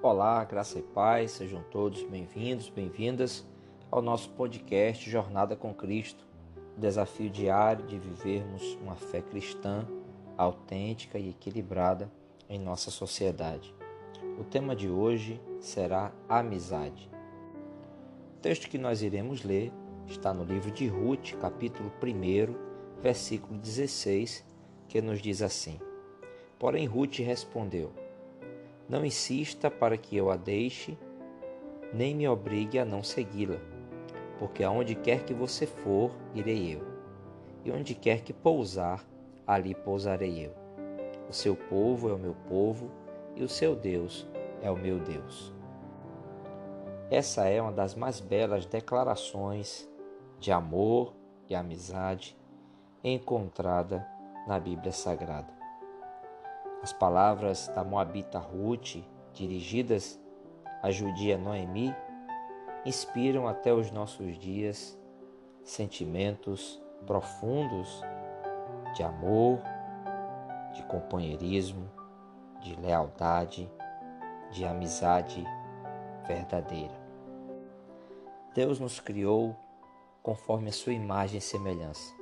Olá, graça e paz, sejam todos bem-vindos, bem-vindas ao nosso podcast Jornada com Cristo, o desafio diário de vivermos uma fé cristã autêntica e equilibrada em nossa sociedade. O tema de hoje será amizade. O texto que nós iremos ler está no livro de Ruth, capítulo 1, versículo 16, que nos diz assim: Porém, Ruth respondeu: Não insista para que eu a deixe, nem me obrigue a não segui-la, porque aonde quer que você for, irei eu, e onde quer que pousar, ali pousarei eu. O seu povo é o meu povo, e o seu Deus é o meu Deus. Essa é uma das mais belas declarações de amor e amizade encontrada na Bíblia Sagrada. As palavras da Moabita Ruth, dirigidas à judia Noemi, inspiram até os nossos dias sentimentos profundos de amor, de companheirismo, de lealdade, de amizade verdadeira. Deus nos criou conforme a sua imagem e semelhança.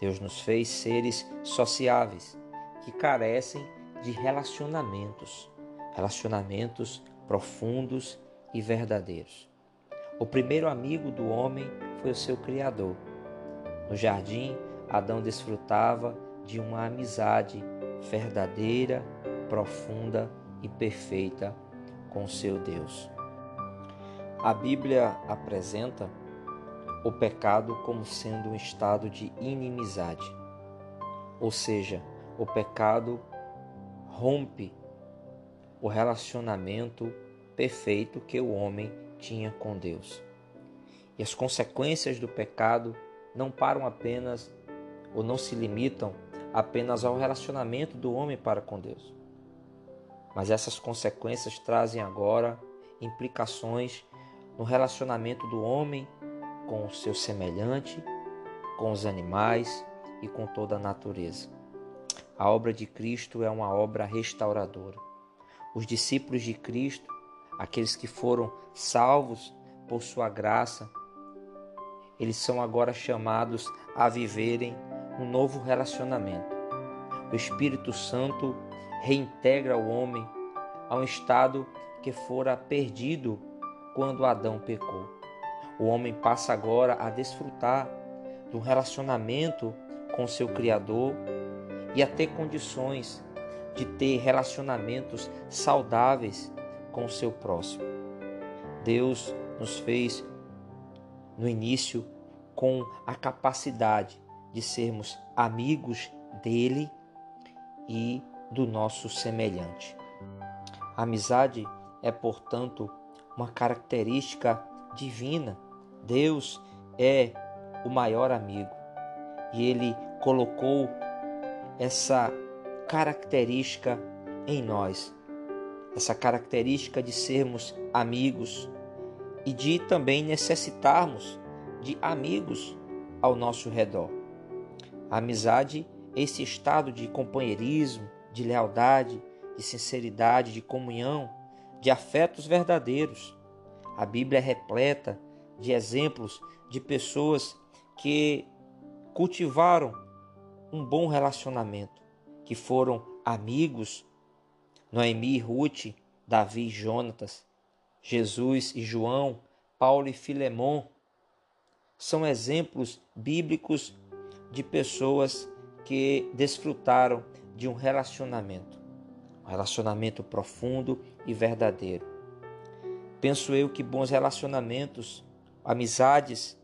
Deus nos fez seres sociáveis que carecem de relacionamentos, relacionamentos profundos e verdadeiros. O primeiro amigo do homem foi o seu Criador. No jardim, Adão desfrutava de uma amizade verdadeira, profunda e perfeita com seu Deus. A Bíblia apresenta o pecado como sendo um estado de inimizade, ou seja, o pecado rompe o relacionamento perfeito que o homem tinha com Deus. E as consequências do pecado não param apenas ou não se limitam apenas ao relacionamento do homem para com Deus. Mas essas consequências trazem agora implicações no relacionamento do homem com o seu semelhante, com os animais e com toda a natureza. A obra de Cristo é uma obra restauradora. Os discípulos de Cristo, aqueles que foram salvos por sua graça, eles são agora chamados a viverem um novo relacionamento. O Espírito Santo reintegra o homem a um estado que fora perdido quando Adão pecou. O homem passa agora a desfrutar de um relacionamento com seu Criador e a ter condições de ter relacionamentos saudáveis com o seu próximo. Deus nos fez no início com a capacidade de sermos amigos dele e do nosso semelhante. A amizade é, portanto, uma característica divina. Deus é o maior amigo e ele colocou essa característica em nós, essa característica de sermos amigos e de também necessitarmos de amigos ao nosso redor. A amizade é esse estado de companheirismo, de lealdade, de sinceridade, de comunhão, de afetos verdadeiros. A Bíblia é repleta de exemplos de pessoas que cultivaram um bom relacionamento, que foram amigos, Noemi e Ruth, Davi e Jonatas, Jesus e João, Paulo e Filemon, são exemplos bíblicos de pessoas que desfrutaram de um relacionamento, um relacionamento profundo e verdadeiro. Penso eu que bons relacionamentos, amizades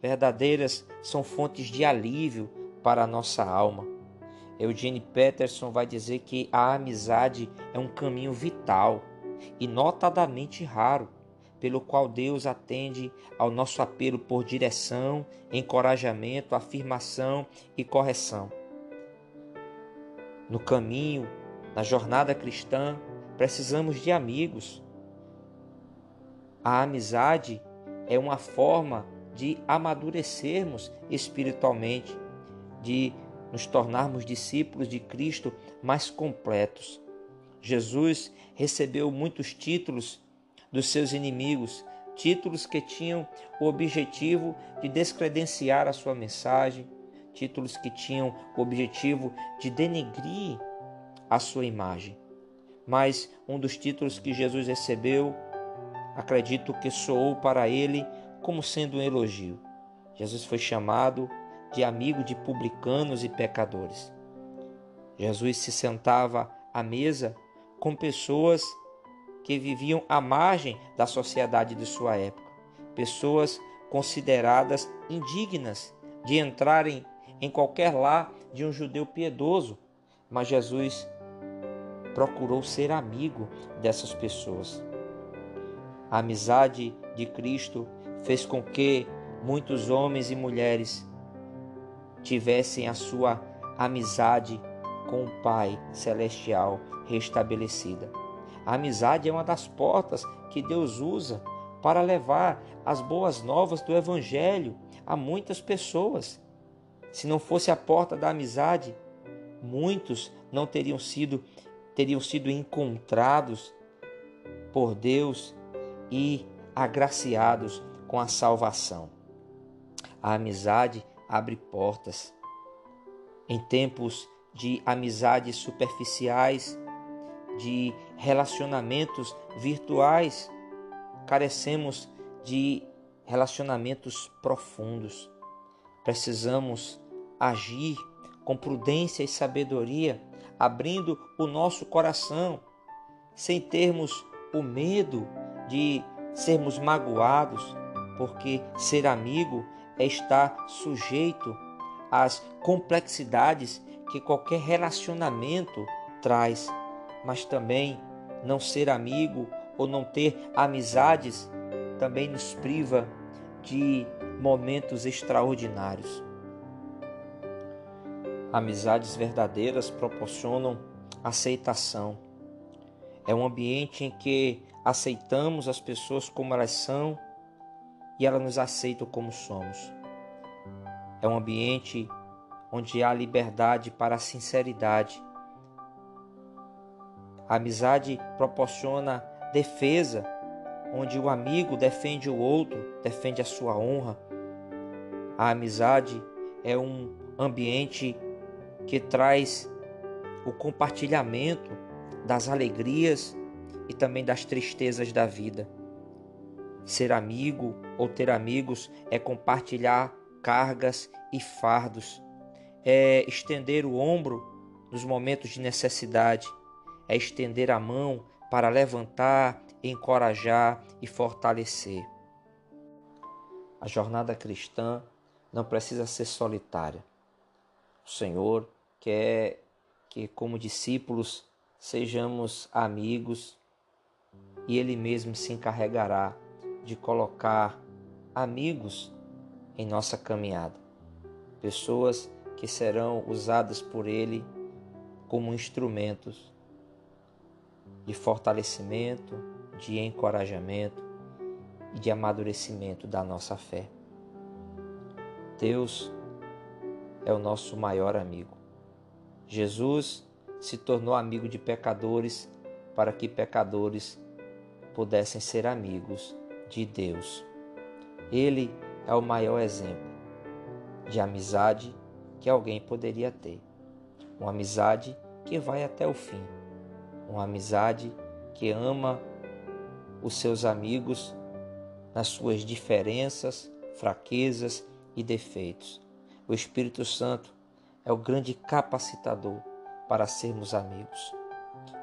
verdadeiras são fontes de alívio para a nossa alma. Eugene Peterson vai dizer que a amizade é um caminho vital e notadamente raro pelo qual Deus atende ao nosso apelo por direção, encorajamento, afirmação e correção. No caminho, na jornada cristã, precisamos de amigos. A amizade é uma forma de amadurecermos espiritualmente, de nos tornarmos discípulos de Cristo mais completos. Jesus recebeu muitos títulos dos seus inimigos, títulos que tinham o objetivo de descredenciar a sua mensagem, títulos que tinham o objetivo de denegrir a sua imagem. Mas um dos títulos que Jesus recebeu, acredito que soou para ele como sendo um elogio. Jesus foi chamado de amigo de publicanos e pecadores. Jesus se sentava à mesa com pessoas que viviam à margem da sociedade de sua época, pessoas consideradas indignas de entrarem em qualquer lar de um judeu piedoso, mas Jesus procurou ser amigo dessas pessoas. A amizade de Cristo fez com que muitos homens e mulheres tivessem a sua amizade com o Pai celestial restabelecida. A amizade é uma das portas que Deus usa para levar as boas novas do Evangelho a muitas pessoas. Se não fosse a porta da amizade, muitos não teriam sido teriam sido encontrados por Deus e agraciados com a salvação. A amizade abre portas. Em tempos de amizades superficiais, de relacionamentos virtuais, carecemos de relacionamentos profundos. Precisamos agir com prudência e sabedoria, abrindo o nosso coração, sem termos o medo de sermos magoados, porque ser amigo é estar sujeito às complexidades que qualquer relacionamento traz, mas também não ser amigo ou não ter amizades também nos priva de momentos extraordinários. Amizades verdadeiras proporcionam aceitação. É um ambiente em que aceitamos as pessoas como elas são e elas nos aceitam como somos. É um ambiente onde há liberdade para a sinceridade. A amizade proporciona defesa, onde o amigo defende o outro, defende a sua honra. A amizade é um ambiente que traz o compartilhamento das alegrias e também das tristezas da vida. Ser amigo ou ter amigos é compartilhar cargas e fardos, é estender o ombro nos momentos de necessidade, é estender a mão para levantar, encorajar e fortalecer. A jornada cristã não precisa ser solitária. O Senhor quer que, como discípulos, sejamos amigos e Ele mesmo se encarregará de colocar amigos em nossa caminhada, pessoas que serão usadas por Ele como instrumentos de fortalecimento, de encorajamento e de amadurecimento da nossa fé. Deus é o nosso maior amigo. Jesus se tornou amigo de pecadores para que pecadores pudessem ser amigos de Deus. Ele é o maior exemplo de amizade que alguém poderia ter. Uma amizade que vai até o fim. Uma amizade que ama os seus amigos nas suas diferenças, fraquezas e defeitos. O Espírito Santo é o grande capacitador para sermos amigos.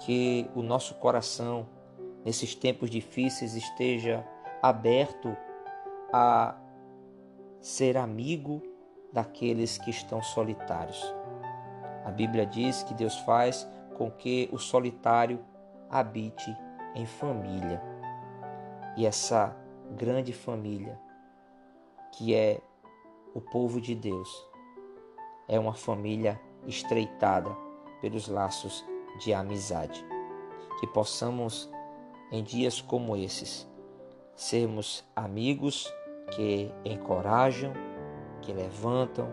Que o nosso coração, nesses tempos difíceis, esteja aberto a ser amigo daqueles que estão solitários. A Bíblia diz que Deus faz com que o solitário habite em família. E essa grande família, que é o povo de Deus, é uma família estreitada pelos laços de amizade. Que possamos, em dias como esses, sermos amigos que encorajam, que levantam,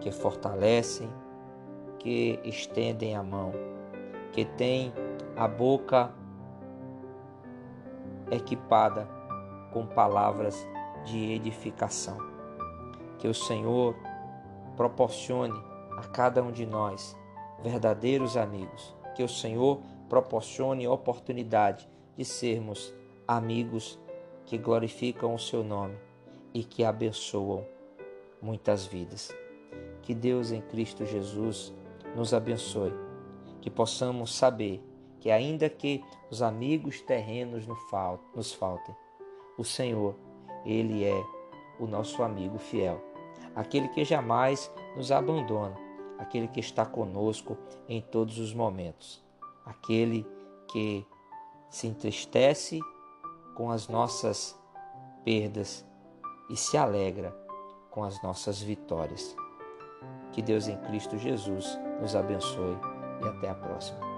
que fortalecem, que estendem a mão, que têm a boca equipada com palavras de edificação. Que o Senhor proporcione a cada um de nós verdadeiros amigos. Que o Senhor proporcione oportunidade de sermos amigos que glorificam o seu nome e que abençoam muitas vidas. Que Deus em Cristo Jesus nos abençoe, que possamos saber que, ainda que os amigos terrenos nos faltem, o Senhor, Ele é o nosso amigo fiel, aquele que jamais nos abandona, aquele que está conosco em todos os momentos, aquele que se entristece com as nossas perdas e se alegra com as nossas vitórias. Que Deus em Cristo Jesus nos abençoe e até a próxima.